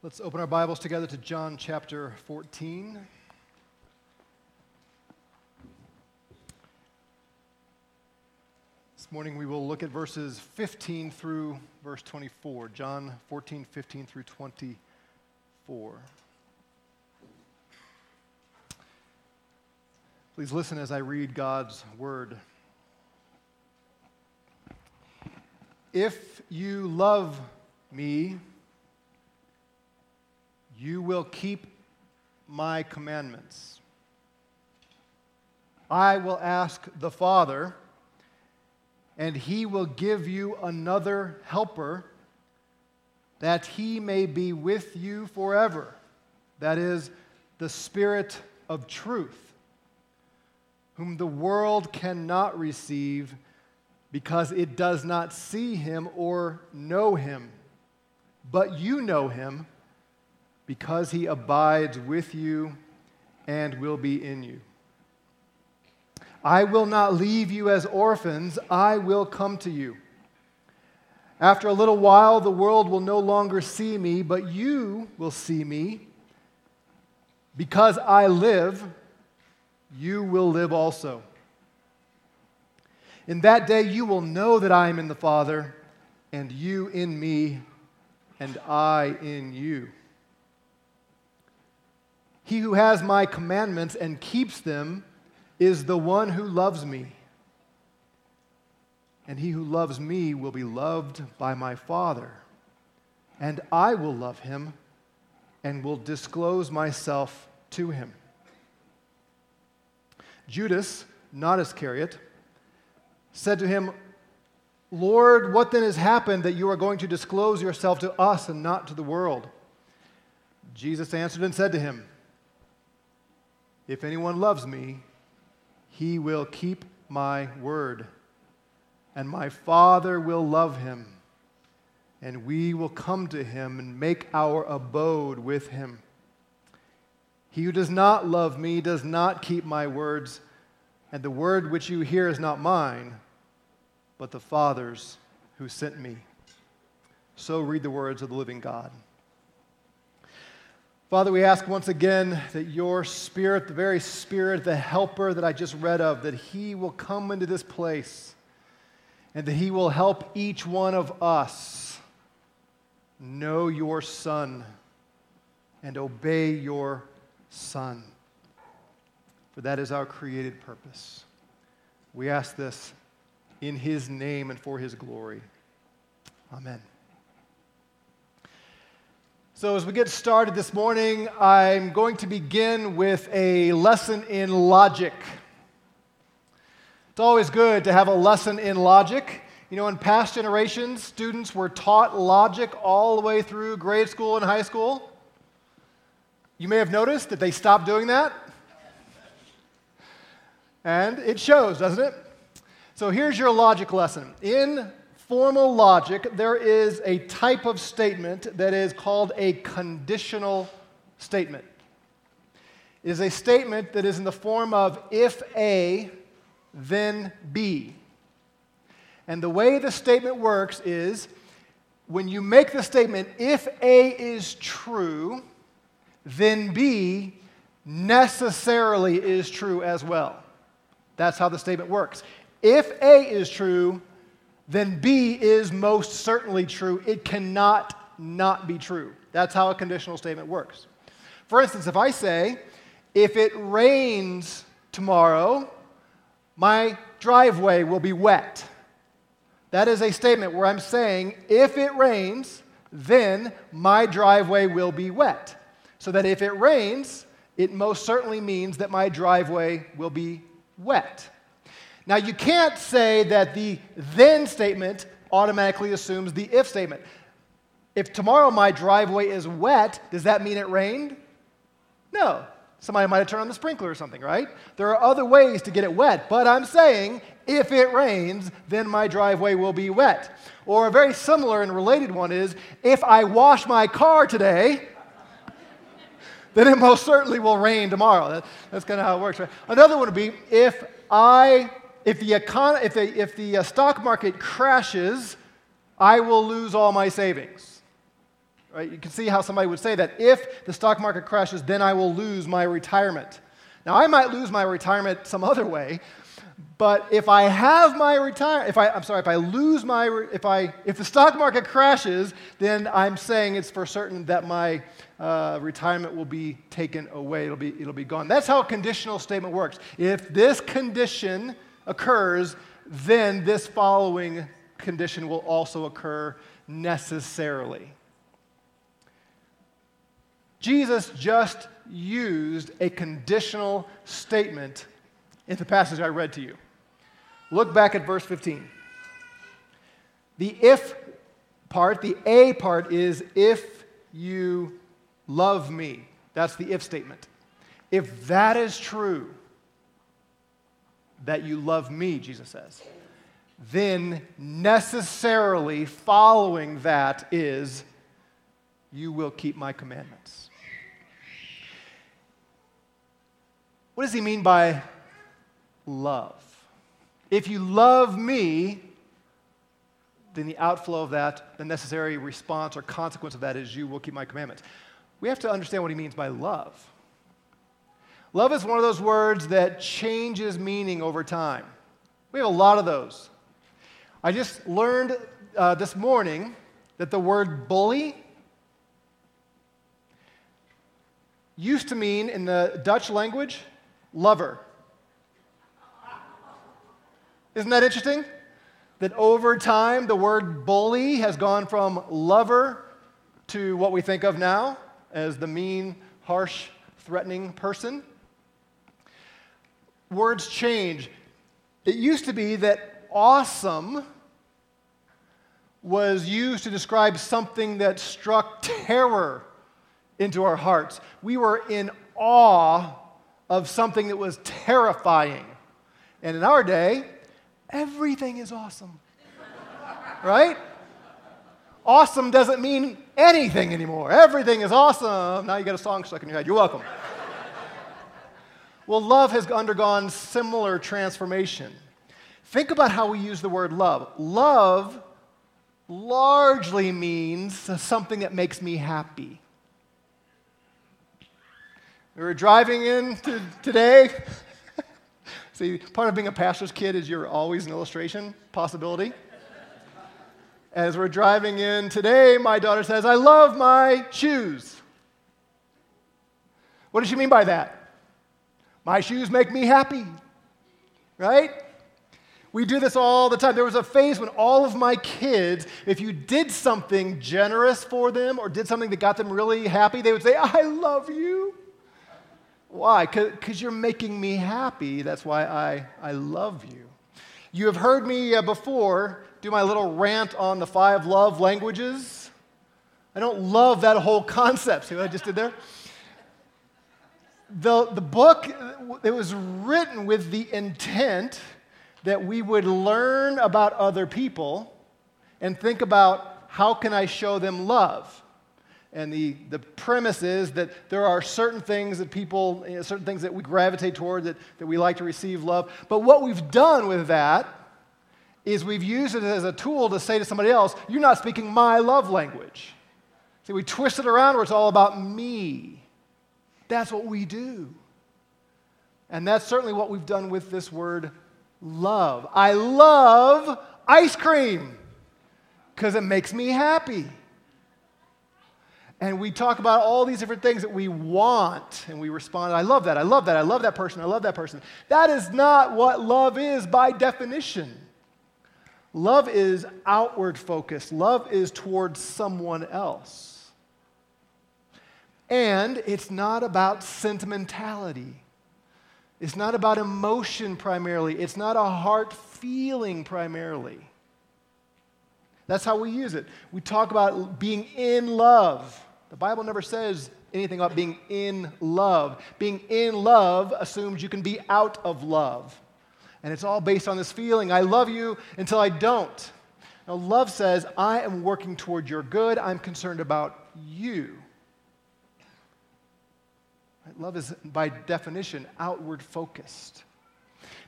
Let's open our Bibles together to John chapter 14. This morning we will look at verses 15 through verse 24. John 14, 15 through 24. Please listen as I read God's word. If you love me, you will keep my commandments. I will ask the Father, and he will give you another helper that he may be with you forever. That is, the Spirit of truth, whom the world cannot receive because it does not see him or know him. But you know him because he abides with you and will be in you. I will not leave you as orphans, I will come to you. After a little while, the world will no longer see me, but you will see me. Because I live, you will live also. In that day, you will know that I am in the Father, and you in me, and I in you. He who has my commandments and keeps them is the one who loves me. And he who loves me will be loved by my Father. And I will love him and will disclose myself to him. Judas, not Iscariot, said to him, Lord, what then has happened that you are going to disclose yourself to us and not to the world? Jesus answered and said to him, if anyone loves me, he will keep my word, and my Father will love him, and we will come to him and make our abode with him. He who does not love me does not keep my words, and the word which you hear is not mine, but the Father's who sent me. So read the words of the living God. Father, we ask once again that your spirit, the very spirit, the helper that I just read of, that he will come into this place and that he will help each one of us know your Son and obey your Son. For that is our created purpose. We ask this in his name and for his glory. Amen. So, as we get started this morning, I'm going to begin with a lesson in logic. It's always good to have a lesson in logic. You know, in past generations, students were taught logic all the way through grade school and high school. You may have noticed that they stopped doing that. And it shows, doesn't it? So here's your logic lesson. In formal logic, there is a type of statement that is called a conditional statement. It is a statement that is in the form of if A, then B. And the way the statement works is when you make the statement, if A is true, then B necessarily is true as well. That's how the statement works. If A is true, then B is most certainly true. It cannot not be true. That's how a conditional statement works. For instance, if I say, if it rains tomorrow, my driveway will be wet. That is a statement where I'm saying, if it rains, then my driveway will be wet. So that if it rains, it most certainly means that my driveway will be wet. Now, you can't say that the then statement automatically assumes the if statement. If tomorrow my driveway is wet, does that mean it rained? No. Somebody might have turned on the sprinkler or something, right? There are other ways to get it wet, but I'm saying if it rains, then my driveway will be wet. Or a very similar and related one is if I wash my car today, then it most certainly will rain tomorrow. That, that's kind of how it works, right? Another one would be if I if the, econ- if the, if the uh, stock market crashes, I will lose all my savings. Right? You can see how somebody would say that if the stock market crashes, then I will lose my retirement. Now, I might lose my retirement some other way, but if I have my retirement, if I, I'm sorry, if I lose my, if I, if the stock market crashes, then I'm saying it's for certain that my uh, retirement will be taken away. It'll be, it'll be gone. That's how a conditional statement works. If this condition occurs, then this following condition will also occur necessarily. Jesus just used a conditional statement in the passage I read to you. Look back at verse 15. The if part, the A part is if you love me. That's the if statement. If that is true, that you love me, Jesus says, then necessarily following that is you will keep my commandments. What does he mean by love? If you love me, then the outflow of that, the necessary response or consequence of that is you will keep my commandments. We have to understand what he means by love. Love is one of those words that changes meaning over time. We have a lot of those. I just learned uh, this morning that the word bully used to mean in the Dutch language lover. Isn't that interesting? That over time, the word bully has gone from lover to what we think of now as the mean, harsh, threatening person. Words change. It used to be that awesome was used to describe something that struck terror into our hearts. We were in awe of something that was terrifying. And in our day, everything is awesome. right? Awesome doesn't mean anything anymore. Everything is awesome. Now you got a song stuck in your head. You're welcome. Well, love has undergone similar transformation. Think about how we use the word love. Love largely means something that makes me happy. We were driving in to, today. See, part of being a pastor's kid is you're always an illustration possibility. As we're driving in today, my daughter says, I love my shoes. What does she mean by that? My shoes make me happy, right? We do this all the time. There was a phase when all of my kids, if you did something generous for them or did something that got them really happy, they would say, I love you. Why? Because you're making me happy. That's why I, I love you. You have heard me uh, before do my little rant on the five love languages. I don't love that whole concept. See what I just did there? The, the book, it was written with the intent that we would learn about other people and think about how can I show them love. And the, the premise is that there are certain things that people, you know, certain things that we gravitate toward, that, that we like to receive love. But what we've done with that is we've used it as a tool to say to somebody else, You're not speaking my love language. See, we twist it around where it's all about me. That's what we do. And that's certainly what we've done with this word love. I love ice cream because it makes me happy. And we talk about all these different things that we want, and we respond, I love that, I love that, I love that person, I love that person. That is not what love is by definition. Love is outward focused, love is towards someone else. And it's not about sentimentality. It's not about emotion primarily. It's not a heart feeling primarily. That's how we use it. We talk about being in love. The Bible never says anything about being in love. Being in love assumes you can be out of love. And it's all based on this feeling I love you until I don't. Now, love says, I am working toward your good, I'm concerned about you. Love is, by definition, outward focused.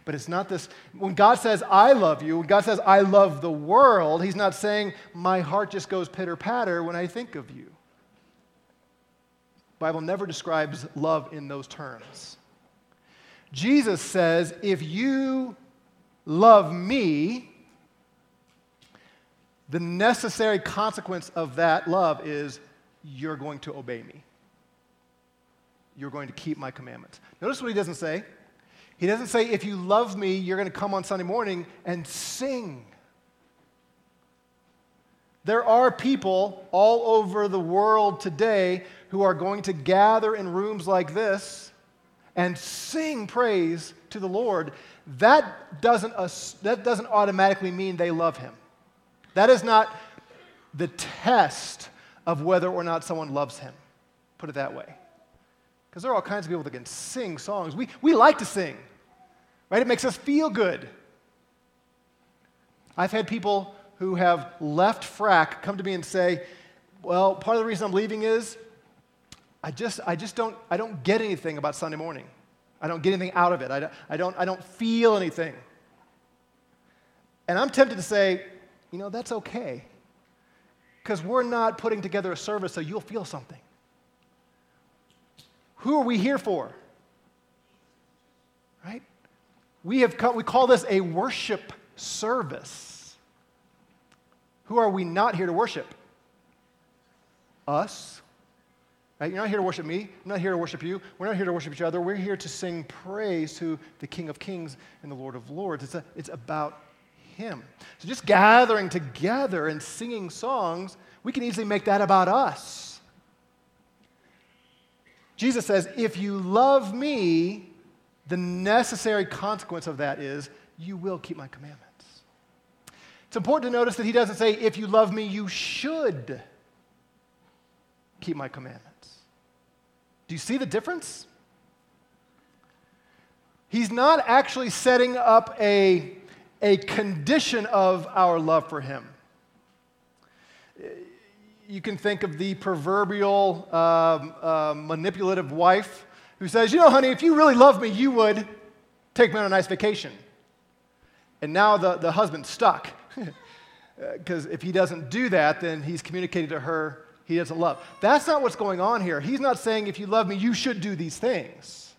But it's not this, when God says, I love you, when God says, I love the world, He's not saying, my heart just goes pitter patter when I think of you. Bible never describes love in those terms. Jesus says, if you love me, the necessary consequence of that love is you're going to obey me. You're going to keep my commandments. Notice what he doesn't say. He doesn't say, if you love me, you're going to come on Sunday morning and sing. There are people all over the world today who are going to gather in rooms like this and sing praise to the Lord. That doesn't, that doesn't automatically mean they love Him. That is not the test of whether or not someone loves Him. Put it that way. Because there are all kinds of people that can sing songs. We, we like to sing, right? It makes us feel good. I've had people who have left frac come to me and say, well, part of the reason I'm leaving is I just, I just don't, I don't get anything about Sunday morning. I don't get anything out of it. I don't, I don't, I don't feel anything. And I'm tempted to say, you know, that's okay. Because we're not putting together a service so you'll feel something. Who are we here for? Right? We, have come, we call this a worship service. Who are we not here to worship? Us. Right? You're not here to worship me. I'm not here to worship you. We're not here to worship each other. We're here to sing praise to the King of Kings and the Lord of Lords. It's, a, it's about Him. So just gathering together and singing songs, we can easily make that about us. Jesus says, if you love me, the necessary consequence of that is you will keep my commandments. It's important to notice that he doesn't say, if you love me, you should keep my commandments. Do you see the difference? He's not actually setting up a, a condition of our love for him you can think of the proverbial um, uh, manipulative wife who says, You know, honey, if you really love me, you would take me on a nice vacation. And now the, the husband's stuck. Because if he doesn't do that, then he's communicating to her he doesn't love. That's not what's going on here. He's not saying, If you love me, you should do these things.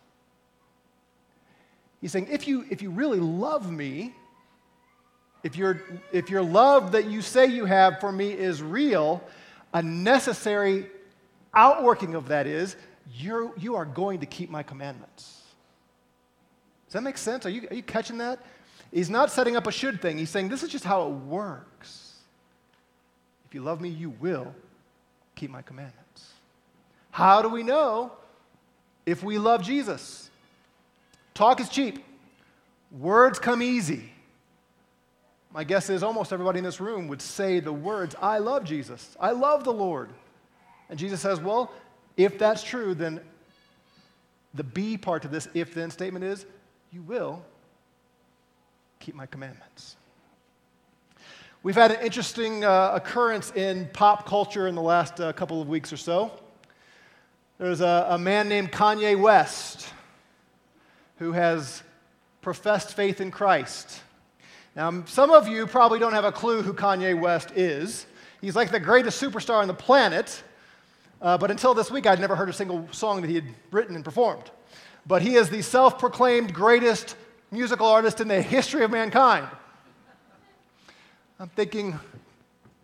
He's saying, If you, if you really love me, if, your if your love that you say you have for me is real, a necessary outworking of that is you're, you are going to keep my commandments. Does that make sense? Are you, are you catching that? He's not setting up a should thing. He's saying this is just how it works. If you love me, you will keep my commandments. How do we know if we love Jesus? Talk is cheap, words come easy. My guess is almost everybody in this room would say the words, I love Jesus. I love the Lord. And Jesus says, Well, if that's true, then the B part of this if then statement is, You will keep my commandments. We've had an interesting uh, occurrence in pop culture in the last uh, couple of weeks or so. There's a, a man named Kanye West who has professed faith in Christ. Now, some of you probably don't have a clue who Kanye West is. He's like the greatest superstar on the planet, uh, but until this week, I'd never heard a single song that he had written and performed. But he is the self proclaimed greatest musical artist in the history of mankind. I'm thinking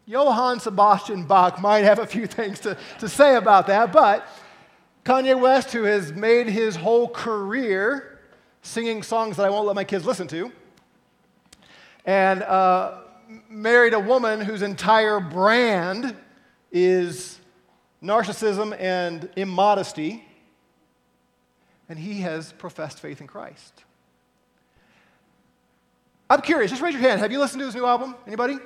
Johann Sebastian Bach might have a few things to, to say about that, but Kanye West, who has made his whole career singing songs that I won't let my kids listen to, and uh, married a woman whose entire brand is narcissism and immodesty, and he has professed faith in Christ. I'm curious, just raise your hand. Have you listened to his new album? Anybody?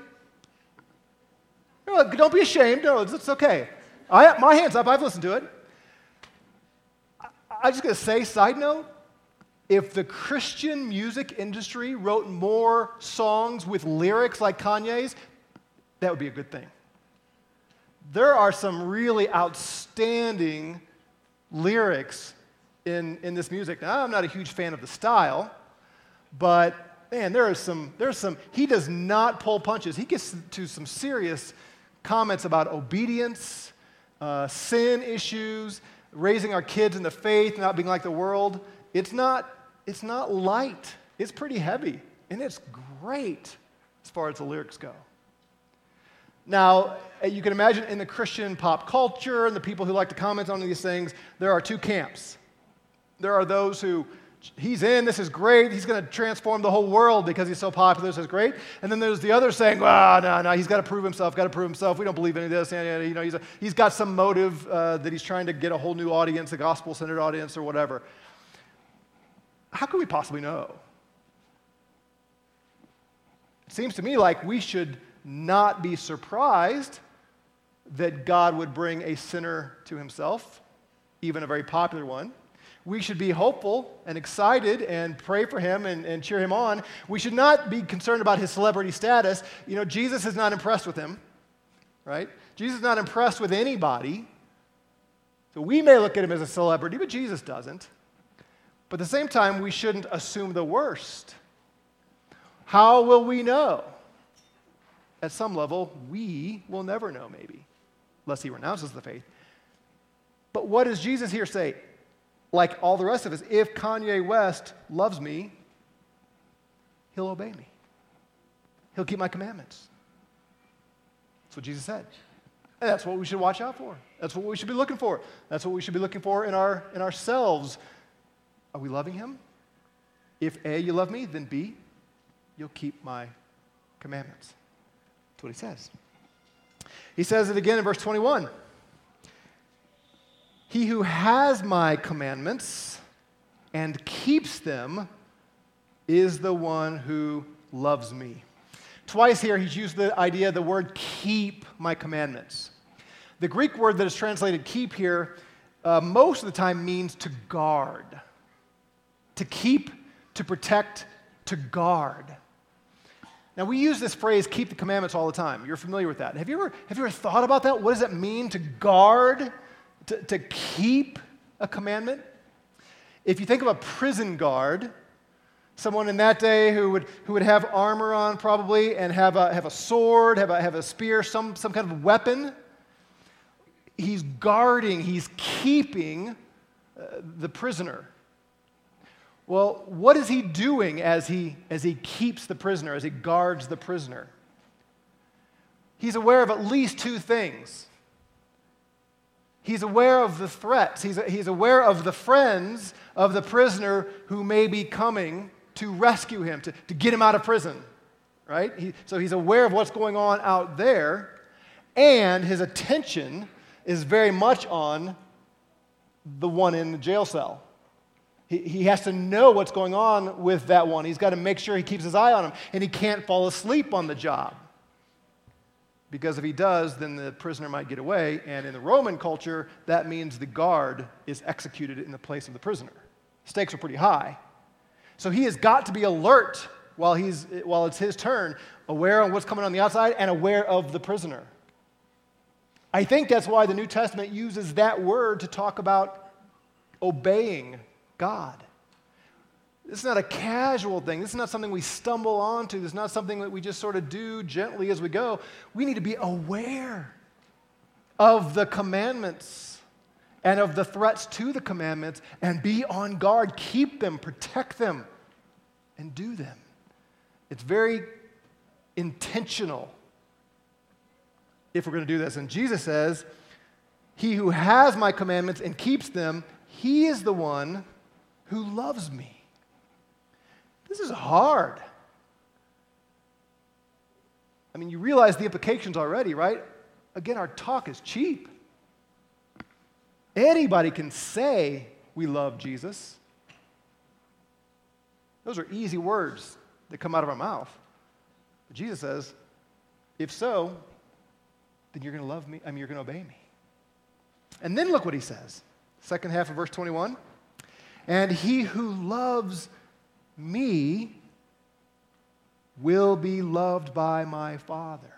No, don't be ashamed. No, it's, okay. I, my hand's up. I've listened to it. I, I'm just going to say, side note, if the Christian music industry wrote more songs with lyrics like Kanye's, that would be a good thing. There are some really outstanding lyrics in, in this music. Now, I'm not a huge fan of the style, but man, there is some, there's some, he does not pull punches. He gets to some serious comments about obedience, uh, sin issues, raising our kids in the faith, not being like the world, it's not, it's not light. It's pretty heavy, and it's great as far as the lyrics go. Now, uh, you can imagine in the Christian pop culture and the people who like to comment on these things, there are two camps. There are those who, he's in, this is great, he's going to transform the whole world because he's so popular, this is great. And then there's the other saying, well, no, no, he's got to prove himself, got to prove himself, we don't believe any of this. And, you know, he's, a, he's got some motive uh, that he's trying to get a whole new audience, a gospel centered audience or whatever. How can we possibly know? It seems to me like we should not be surprised that God would bring a sinner to himself, even a very popular one. We should be hopeful and excited and pray for him and, and cheer him on. We should not be concerned about his celebrity status. You know, Jesus is not impressed with him, right? Jesus is not impressed with anybody. So we may look at him as a celebrity, but Jesus doesn't. But at the same time, we shouldn't assume the worst. How will we know? At some level, we will never know, maybe, unless he renounces the faith. But what does Jesus here say? Like all the rest of us, if Kanye West loves me, he'll obey me. He'll keep my commandments. That's what Jesus said. And that's what we should watch out for. That's what we should be looking for. That's what we should be looking for in, our, in ourselves. Are we loving him? If A, you love me, then B, you'll keep my commandments. That's what he says. He says it again in verse 21. He who has my commandments and keeps them is the one who loves me. Twice here, he's used the idea, the word keep my commandments. The Greek word that is translated keep here, uh, most of the time means to guard, to keep, to protect, to guard. Now, we use this phrase, keep the commandments, all the time. You're familiar with that. Have you ever, have you ever thought about that? What does it mean to guard, to, to keep a commandment? If you think of a prison guard, someone in that day who would, who would have armor on probably and have a, have a sword, have a, have a spear, some, some kind of weapon, he's guarding, he's keeping uh, the prisoner. Well, what is he doing as he, as he keeps the prisoner, as he guards the prisoner? He's aware of at least two things. He's aware of the threats. He's, he's aware of the friends of the prisoner who may be coming to rescue him, to, to get him out of prison, right? He, so he's aware of what's going on out there, and his attention is very much on the one in the jail cell. He, he has to know what's going on with that one. He's got to make sure he keeps his eye on him. And he can't fall asleep on the job. Because if he does, then the prisoner might get away. And in the Roman culture, that means the guard is executed in the place of the prisoner. Stakes are pretty high. So he has got to be alert while, he's, while it's his turn, aware of what's coming on the outside and aware of the prisoner. I think that's why the New Testament uses that word to talk about obeying God. This is not a casual thing. This is not something we stumble onto. This is not something that we just sort of do gently as we go. We need to be aware of the commandments and of the threats to the commandments and be on guard. Keep them, protect them, and do them. It's very intentional if we're going to do this. And Jesus says, He who has my commandments and keeps them, he is the one who loves me. This is hard. I mean, you realize the implications already, right? Again, our talk is cheap. Anybody can say we love Jesus. Those are easy words that come out of our mouth. But Jesus says, if so, then you're going to love me. I mean, you're going to obey me. And then look what he says. Second half of verse 21. And he who loves me will be loved by my Father.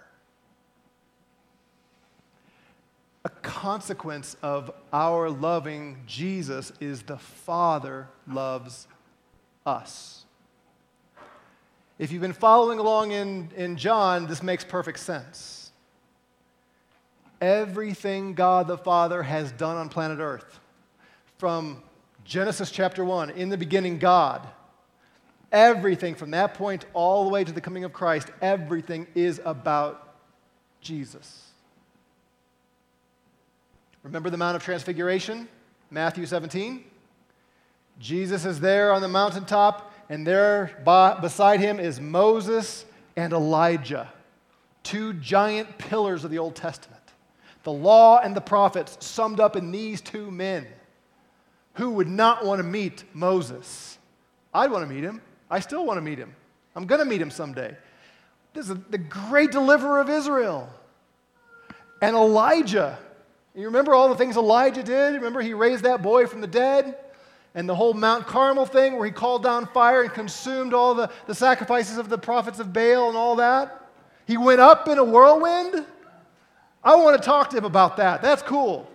A consequence of our loving Jesus is the Father loves us. If you've been following along in, in John, this makes perfect sense. Everything God the Father has done on planet Earth from Genesis chapter 1, in the beginning, God. Everything from that point all the way to the coming of Christ, everything is about Jesus. Remember the Mount of Transfiguration? Matthew 17? Jesus is there on the mountaintop, and there by, beside him is Moses and Elijah, two giant pillars of the Old Testament. The law and the prophets summed up in these two men. Who would not want to meet Moses? I'd want to meet him. I still want to meet him. I'm going to meet him someday. This is the great deliverer of Israel. And Elijah. You remember all the things Elijah did? Remember he raised that boy from the dead? And the whole Mount Carmel thing where he called down fire and consumed all the, the sacrifices of the prophets of Baal and all that? He went up in a whirlwind? I want to talk to him about that. That's cool.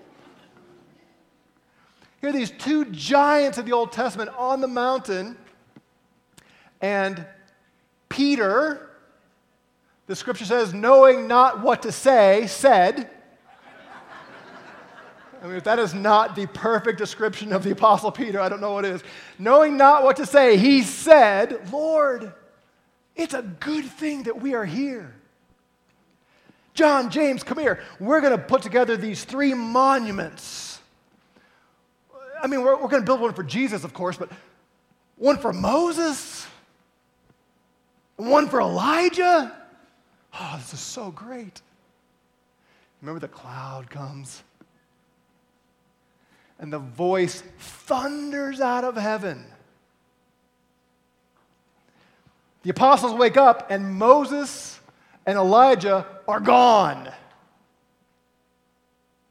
Here are these two giants of the Old Testament on the mountain, and Peter, the scripture says, knowing not what to say, said, I mean, if that is not the perfect description of the Apostle Peter, I don't know what is. Knowing not what to say, he said, Lord, it's a good thing that we are here. John, James, come here. We're going to put together these three monuments. I mean, we're, we're going to build one for Jesus, of course, but one for Moses, one for Elijah. Oh, this is so great. Remember the cloud comes? and the voice thunders out of heaven. The apostles wake up, and Moses and Elijah are gone.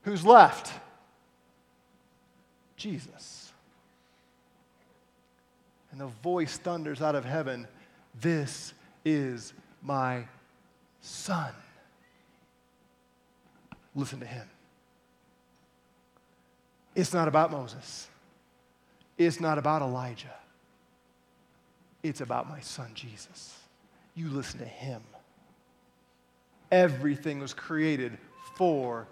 Who's left? Jesus. And the voice thunders out of heaven This is my son. Listen to him. It's not about Moses. It's not about Elijah. It's about my son Jesus. You listen to him. Everything was created for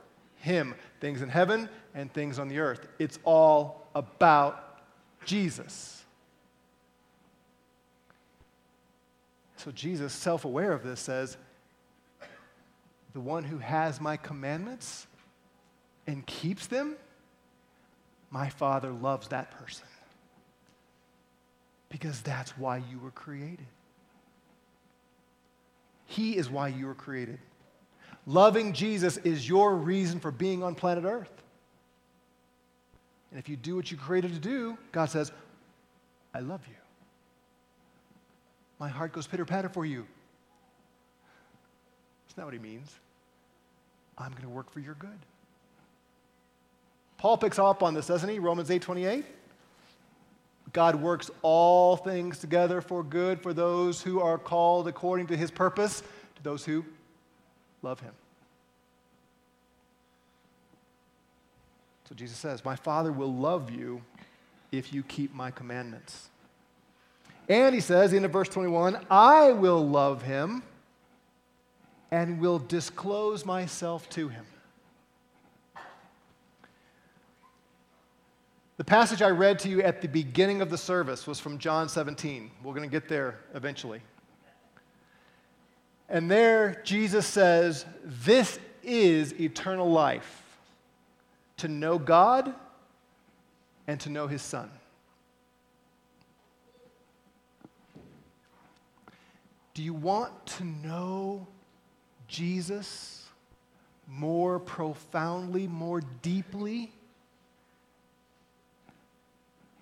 him things in heaven and things on the earth. It's all about Jesus. So Jesus, self aware of this, says, The one who has my commandments and keeps them my Father loves that person because that's why you were created. He is why you were created. Loving Jesus is your reason for being on planet Earth. And if you do what you created to do, God says, I love you. My heart goes pitter patter for you. Not that what he means. I'm going to work for your good. Paul picks up on this, doesn't he? Romans 8 28. God works all things together for good for those who are called according to his purpose, to those who love him. So Jesus says, My Father will love you if you keep my commandments. And he says in verse 21, I will love him and will disclose myself to him. The passage I read to you at the beginning of the service was from John 17. We're going to get there eventually. And there, Jesus says, This is eternal life to know God and to know His Son. Do you want to know Jesus more profoundly, more deeply?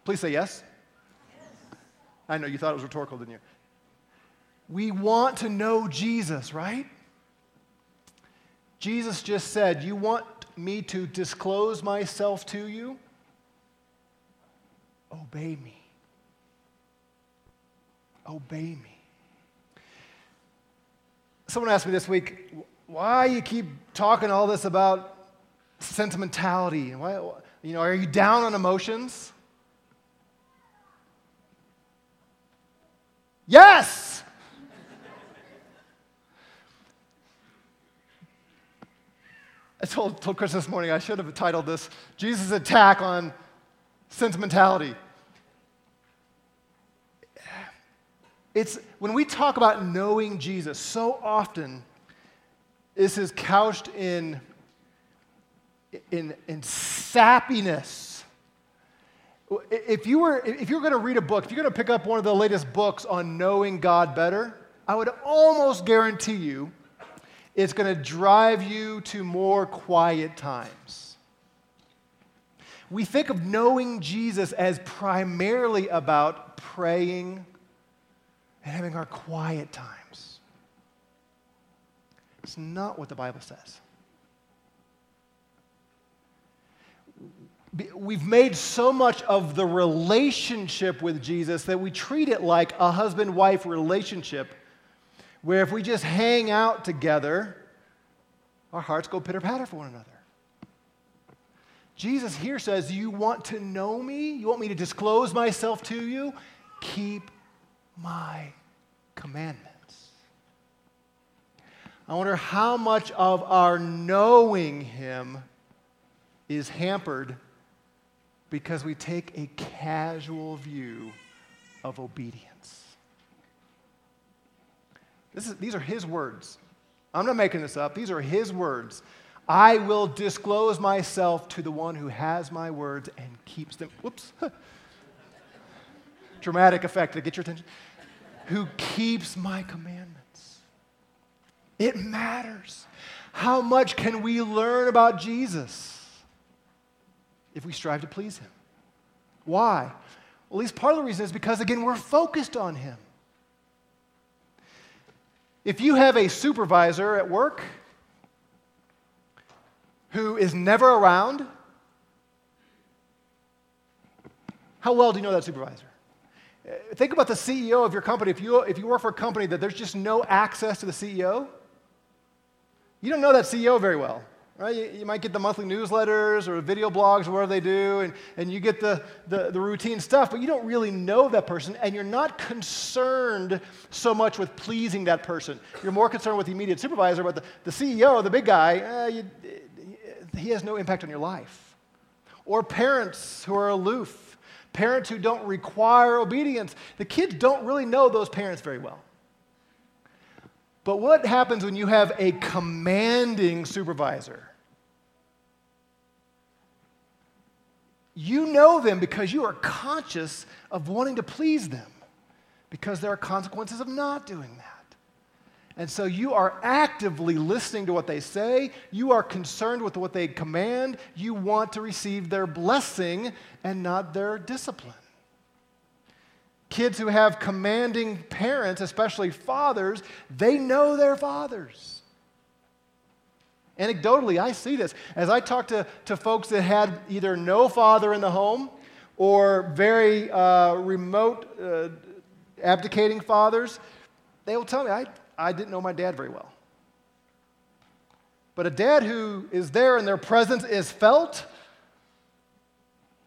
Please say yes. yes. I know you thought it was rhetorical, didn't you? We want to know Jesus, right? Jesus just said, You want me to disclose myself to you? Obey me. Obey me. Someone asked me this week, why you keep talking all this about sentimentality? Why, you know, are you down on emotions? Yes! I told, told Chris this morning I should have titled this Jesus' attack on sentimentality. It's when we talk about knowing Jesus, so often this is couched in, in, in sappiness. If you were, if you were going to read a book, if you're going to pick up one of the latest books on knowing God better, I would almost guarantee you it's going to drive you to more quiet times. We think of knowing Jesus as primarily about praying and having our quiet times. It's not what the Bible says. We've made so much of the relationship with Jesus that we treat it like a husband wife relationship, where if we just hang out together, our hearts go pitter patter for one another. Jesus here says, You want to know me? You want me to disclose myself to you? Keep my commandments. I wonder how much of our knowing Him is hampered because we take a casual view of obedience. Is, these are His words. I'm not making this up. These are His words. I will disclose myself to the one who has my words and keeps them. Whoops. Dramatic effect to get your attention who keeps my commandments. It matters. How much can we learn about Jesus if we strive to please him? Why? Well, at least part of the reason is because, again, we're focused on him. If you have a supervisor at work who is never around, how well do you know that supervisor? Uh, think about the CEO of your company. If you, if you work for a company that there's just no access to the CEO, you don't know that CEO very well. Right? You, you might get the monthly newsletters or video blogs or whatever they do, and, and you get the, the, the routine stuff, but you don't really know that person, and you're not concerned so much with pleasing that person. You're more concerned with the immediate supervisor, but the, the CEO, the big guy, eh, you, he has no impact on your life. Or parents who are aloof parents who don't require obedience. The kids don't really know those parents very well. But what happens when you have a commanding supervisor? You know them because you are conscious of wanting to please them, because there are consequences of not doing that. And so you are actively listening to what they say. You are concerned with what they command. You want to receive their blessing and not their discipline. Kids who have commanding parents, especially fathers, they know their fathers. Anecdotally, I see this. As I talk to, to folks that had either no father in the home or very uh, remote, uh, abdicating fathers, they will tell me, I, I didn't know my dad very well. But a dad who is there and their presence is felt,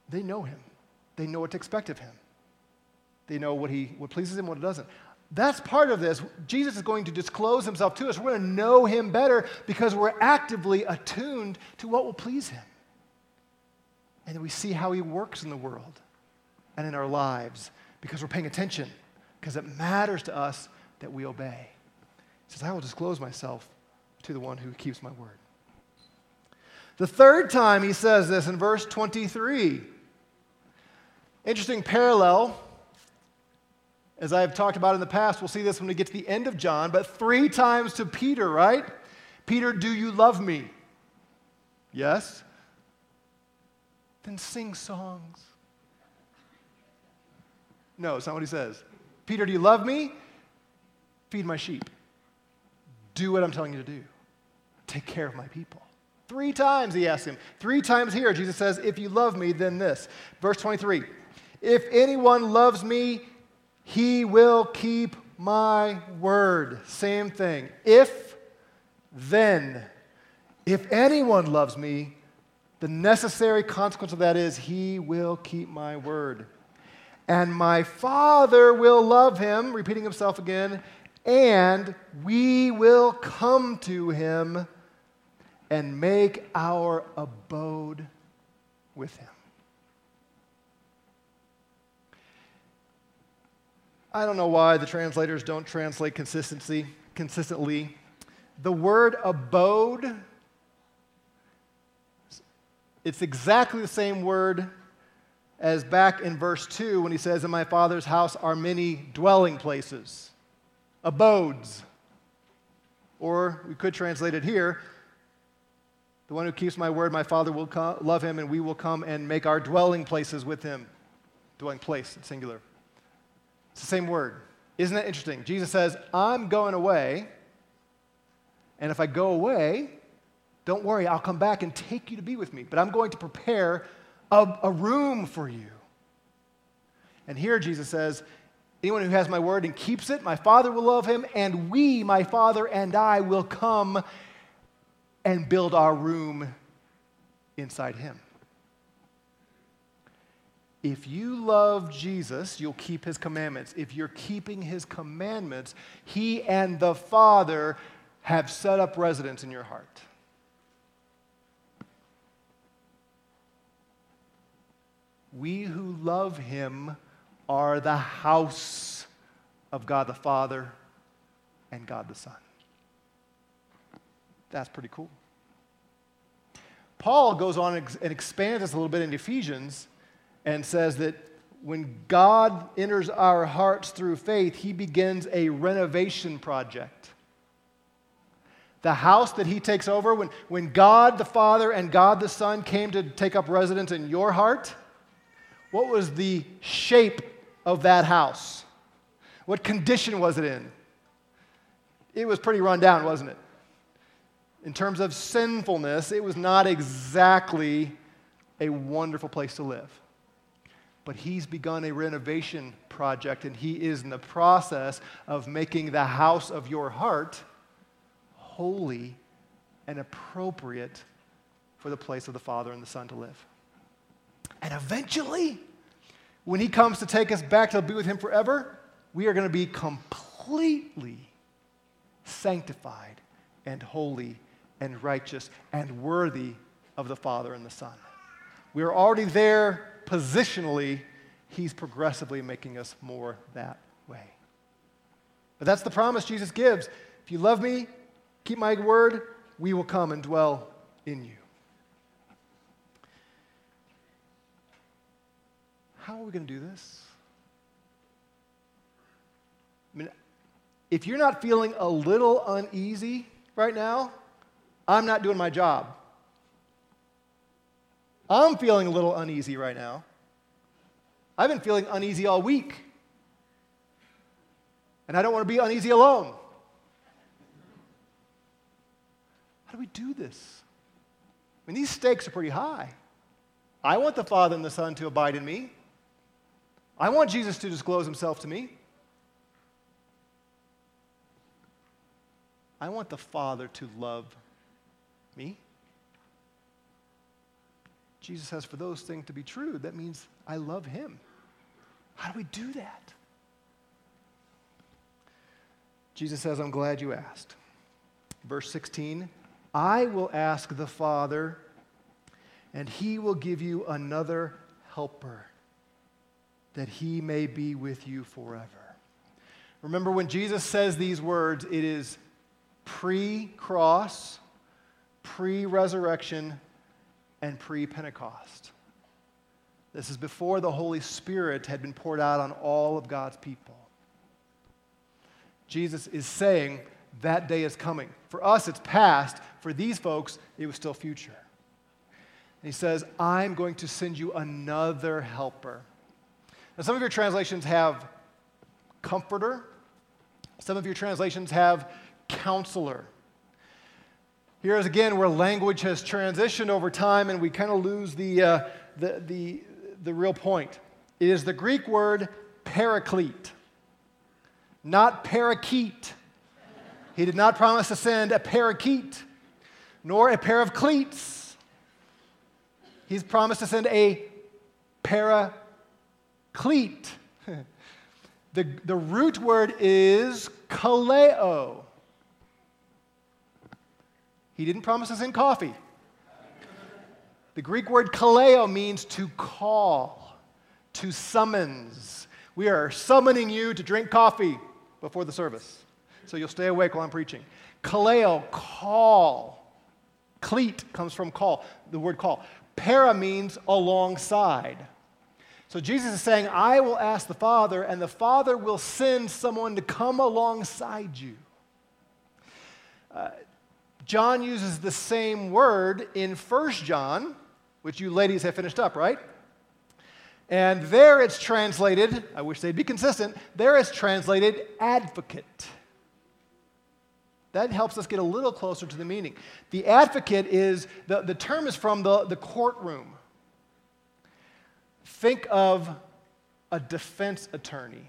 they know him. They know what to expect of him. They know what, he, what pleases him, what doesn't. That's part of this. Jesus is going to disclose himself to us. We're going to know him better because we're actively attuned to what will please him. And we see how he works in the world and in our lives because we're paying attention, because it matters to us that we obey. He says, I will disclose myself to the one who keeps my word. The third time he says this in verse 23. Interesting parallel. As I have talked about in the past, we'll see this when we get to the end of John, but three times to Peter, right? Peter, do you love me? Yes. Then sing songs. No, it's not what he says. Peter, do you love me? Feed my sheep. Do what I'm telling you to do. Take care of my people. Three times he asks him. Three times here, Jesus says, If you love me, then this. Verse 23 If anyone loves me, he will keep my word. Same thing. If, then. If anyone loves me, the necessary consequence of that is he will keep my word. And my Father will love him, repeating himself again, and we will come to him and make our abode with him. I don't know why the translators don't translate consistency consistently. The word abode, it's exactly the same word as back in verse 2 when he says, In my Father's house are many dwelling places, abodes. Or we could translate it here the one who keeps my word, my Father will come, love him, and we will come and make our dwelling places with him. Dwelling place, singular. It's the same word. Isn't that interesting? Jesus says, I'm going away, and if I go away, don't worry, I'll come back and take you to be with me. But I'm going to prepare a, a room for you. And here Jesus says, Anyone who has my word and keeps it, my Father will love him, and we, my Father and I, will come and build our room inside him. If you love Jesus, you'll keep his commandments. If you're keeping his commandments, he and the Father have set up residence in your heart. We who love him are the house of God the Father and God the Son. That's pretty cool. Paul goes on and expands this a little bit in Ephesians and says that when God enters our hearts through faith, he begins a renovation project. The house that he takes over, when, when God the Father and God the Son came to take up residence in your heart, what was the shape of that house? What condition was it in? It was pretty run down, wasn't it? In terms of sinfulness, it was not exactly a wonderful place to live but he's begun a renovation project and he is in the process of making the house of your heart holy and appropriate for the place of the Father and the Son to live. And eventually, when he comes to take us back to be with him forever, we are going to be completely sanctified and holy and righteous and worthy of the Father and the Son. We are already there positionally, he's progressively making us more that way. But that's the promise Jesus gives. If you love me, keep my word, we will come and dwell in you. How are we going to do this? I mean, if you're not feeling a little uneasy right now, I'm not doing my job. I'm feeling a little uneasy right now. I've been feeling uneasy all week. And I don't want to be uneasy alone. How do we do this? I mean, these stakes are pretty high. I want the Father and the Son to abide in me. I want Jesus to disclose himself to me. I want the Father to love me. Jesus says, for those things to be true, that means I love him. How do we do that? Jesus says, I'm glad you asked. Verse 16, I will ask the Father, and he will give you another helper, that he may be with you forever. Remember, when Jesus says these words, it is pre cross, pre resurrection, and pre Pentecost. This is before the Holy Spirit had been poured out on all of God's people. Jesus is saying that day is coming. For us, it's past. For these folks, it was still future. And he says, I'm going to send you another helper. Now, some of your translations have comforter, some of your translations have counselor. Here is again where language has transitioned over time and we kind of lose the, uh, the, the, the real point. It is the Greek word paraclete, not parakeet. He did not promise to send a parakeet, nor a pair of cleats. He's promised to send a paraclete. the, the root word is kaleo. He didn't promise us in coffee. The Greek word kaleo means to call, to summons. We are summoning you to drink coffee before the service. So you'll stay awake while I'm preaching. Kaleo, call. Cleat comes from call, the word call. Para means alongside. So Jesus is saying, I will ask the Father, and the Father will send someone to come alongside you. Uh, John uses the same word in 1 John, which you ladies have finished up, right? And there it's translated, I wish they'd be consistent, there it's translated advocate. That helps us get a little closer to the meaning. The advocate is, the, the term is from the, the courtroom. Think of a defense attorney,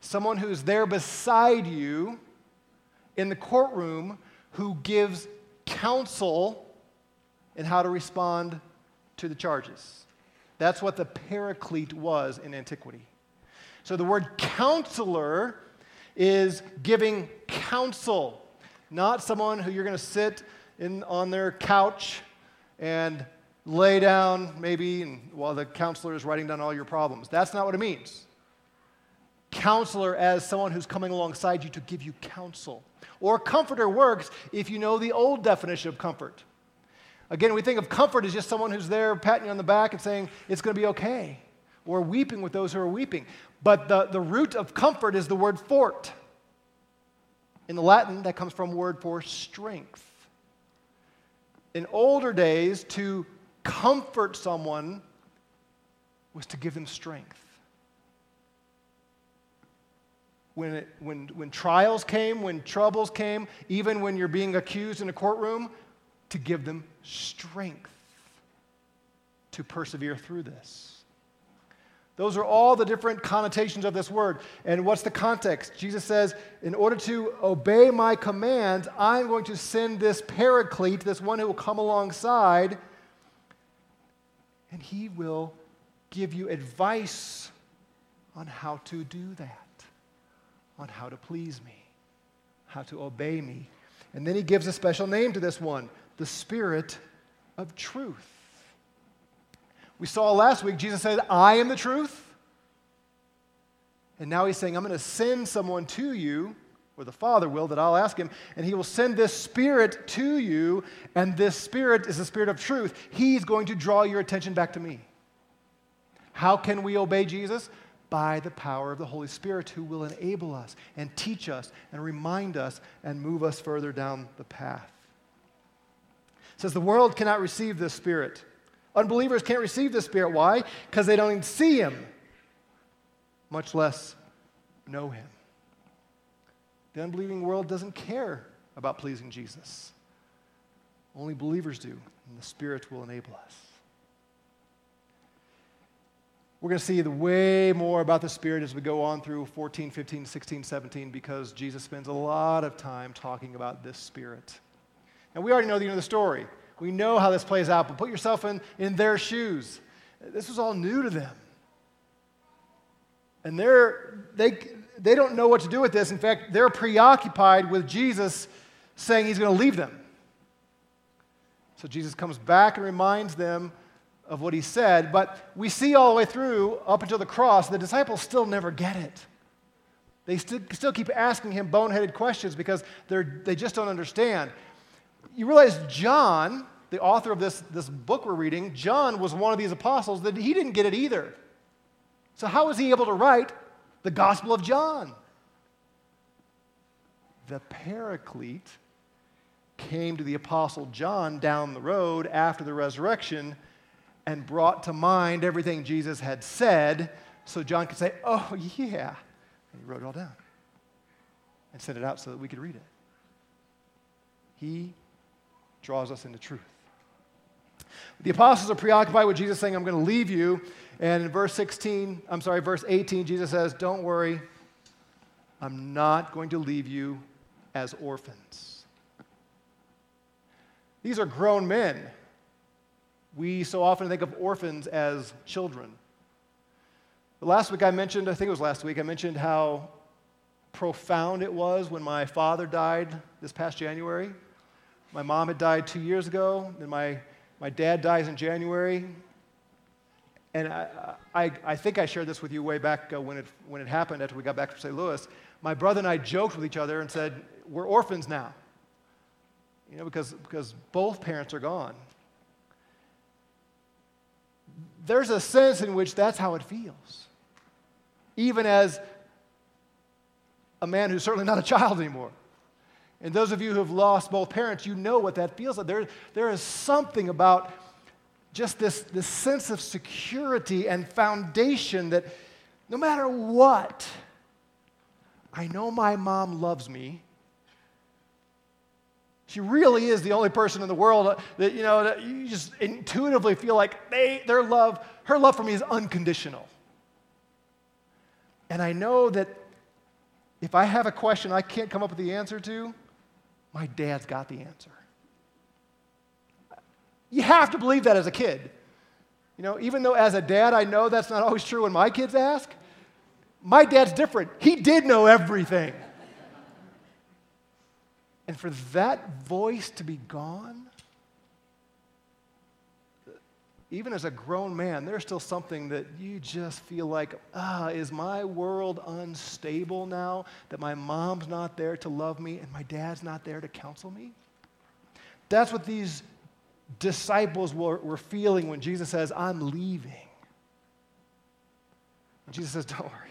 someone who's there beside you in the courtroom who gives counsel in how to respond to the charges. That's what the paraclete was in antiquity. So the word counselor is giving counsel, not someone who you're going to sit in, on their couch and lay down maybe and, while the counselor is writing down all your problems. That's not what it means. Counselor as someone who's coming alongside you to give you counsel. Or comforter works if you know the old definition of comfort. Again, we think of comfort as just someone who's there patting you on the back and saying, it's going to be okay, or weeping with those who are weeping. But the, the root of comfort is the word fort. In the Latin, that comes from word for strength. In older days, to comfort someone was to give them strength. When, it, when, when trials came, when troubles came, even when you're being accused in a courtroom, to give them strength to persevere through this. Those are all the different connotations of this word. And what's the context? Jesus says, In order to obey my commands, I'm going to send this paraclete, this one who will come alongside, and he will give you advice on how to do that, on how to please me, how to obey me. And then he gives a special name to this one the Spirit of truth. We saw last week, Jesus said, I am the truth. And now he's saying, I'm going to send someone to you, or the Father will, that I'll ask him, and he will send this Spirit to you, and this Spirit is the Spirit of truth. He's going to draw your attention back to me. How can we obey Jesus? By the power of the Holy Spirit, who will enable us and teach us and remind us and move us further down the path. It says the world cannot receive this Spirit Unbelievers can't receive this Spirit. Why? Because they don't even see Him, much less know Him. The unbelieving world doesn't care about pleasing Jesus. Only believers do, and the Spirit will enable us. We're going to see way more about the Spirit as we go on through 14, 15, 16, 17, because Jesus spends a lot of time talking about this Spirit. And we already know the end of the story. We know how this plays out, but put yourself in, in their shoes. This was all new to them. And they're, they, they don't know what to do with this. In fact, they're preoccupied with Jesus saying he's going to leave them. So Jesus comes back and reminds them of what he said, but we see all the way through, up until the cross, the disciples still never get it. They still, still keep asking him boneheaded questions because they're, they just don't understand you realize John, the author of this, this book we're reading, John was one of these apostles that he didn't get it either. So, how was he able to write the Gospel of John? The Paraclete came to the apostle John down the road after the resurrection and brought to mind everything Jesus had said so John could say, Oh, yeah. And he wrote it all down and sent it out so that we could read it. He draws us into truth. The apostles are preoccupied with Jesus saying, I'm going to leave you. And in verse 16, I'm sorry, verse 18, Jesus says, Don't worry, I'm not going to leave you as orphans. These are grown men. We so often think of orphans as children. But last week I mentioned, I think it was last week, I mentioned how profound it was when my father died this past January. My mom had died two years ago, and my, my dad dies in January. And I, I, I think I shared this with you way back uh, when, it, when it happened after we got back from St. Louis. My brother and I joked with each other and said, We're orphans now. You know, because, because both parents are gone. There's a sense in which that's how it feels. Even as a man who's certainly not a child anymore. And those of you who have lost both parents, you know what that feels like. There, there is something about just this, this sense of security and foundation that no matter what, I know my mom loves me. She really is the only person in the world that, you know, that you just intuitively feel like they, their love, her love for me is unconditional. And I know that if I have a question I can't come up with the answer to, my dad's got the answer. You have to believe that as a kid. You know, even though as a dad I know that's not always true when my kids ask, my dad's different. He did know everything. And for that voice to be gone, even as a grown man, there's still something that you just feel like, ah, is my world unstable now that my mom's not there to love me and my dad's not there to counsel me? That's what these disciples were, were feeling when Jesus says, I'm leaving. And Jesus says, Don't worry.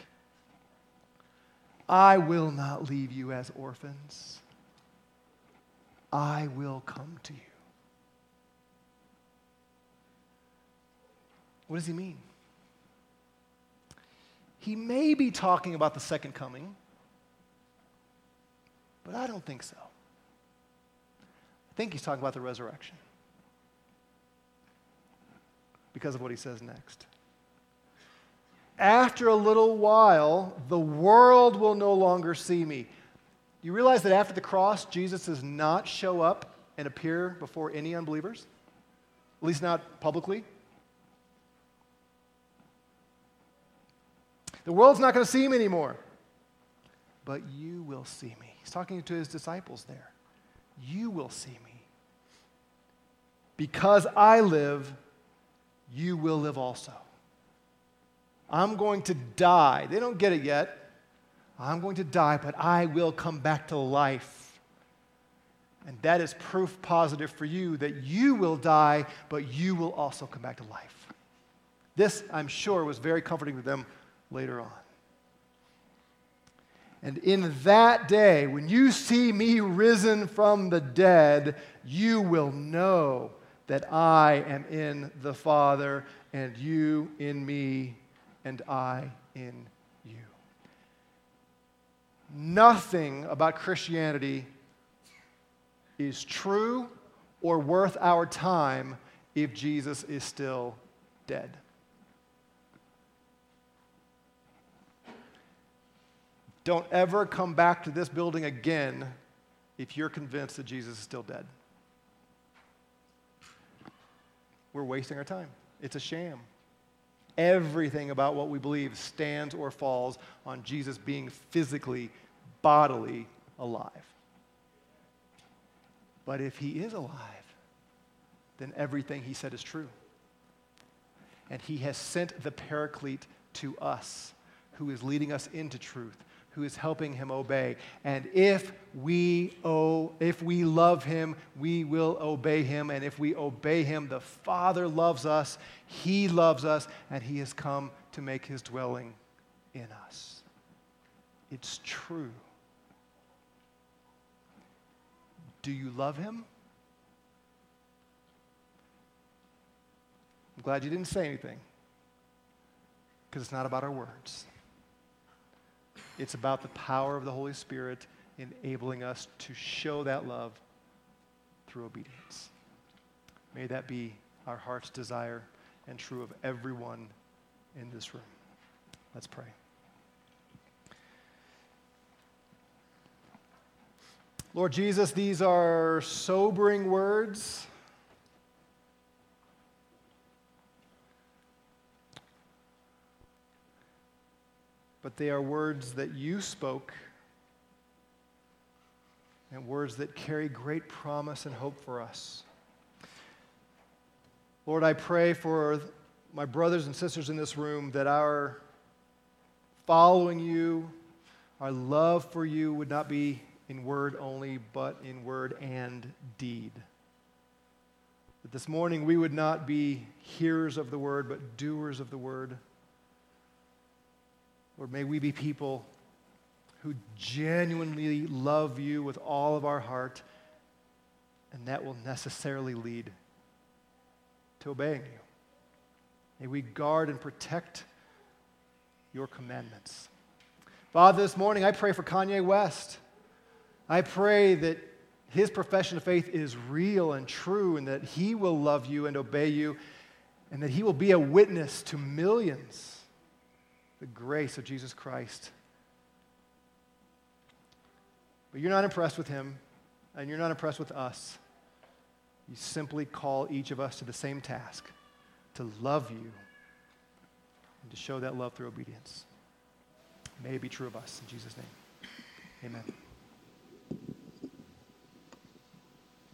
I will not leave you as orphans. I will come to you. What does he mean? He may be talking about the second coming, but I don't think so. I think he's talking about the resurrection because of what he says next. After a little while, the world will no longer see me. You realize that after the cross, Jesus does not show up and appear before any unbelievers? At least not publicly. The world's not going to see him anymore. But you will see me. He's talking to his disciples there. You will see me. Because I live, you will live also. I'm going to die. They don't get it yet. I'm going to die, but I will come back to life. And that is proof positive for you that you will die, but you will also come back to life. This, I'm sure, was very comforting to them later on. And in that day, when you see me risen from the dead, you will know that I am in the Father, and you in me, and I in you. Nothing about Christianity is true or worth our time if Jesus is still dead. Don't ever come back to this building again if you're convinced that Jesus is still dead. We're wasting our time. It's a sham. Everything about what we believe stands or falls on Jesus being physically, bodily alive. But if he is alive, then everything he said is true. And he has sent the paraclete to us, who is leading us into truth, who is helping him obey. And if we oh, if we love him, we will obey him. And if we obey him, the Father loves us, he loves us, and he has come to make his dwelling in us. It's true. Do you love him? I'm glad you didn't say anything because it's not about our words. It's about the power of the Holy Spirit enabling us to show that love through obedience. May that be our heart's desire and true of everyone in this room. Let's pray. Lord Jesus, these are sobering words. But they are words that you spoke and words that carry great promise and hope for us. Lord, I pray for my brothers and sisters in this room, that our following you, our love for you would not be in word only, but in word and deed. That this morning we would not be hearers of the word, but doers of the word. Or may we be people who genuinely love you with all of our heart, and that will necessarily lead to obeying you. May we guard and protect your commandments. Father, this morning I pray for Kanye West. I pray that his profession of faith is real and true, and that he will love you and obey you, and that he will be a witness to millions the grace of Jesus Christ. But you're not impressed with him, and you're not impressed with us. You simply call each of us to the same task to love you and to show that love through obedience. May it be true of us. In Jesus' name, amen.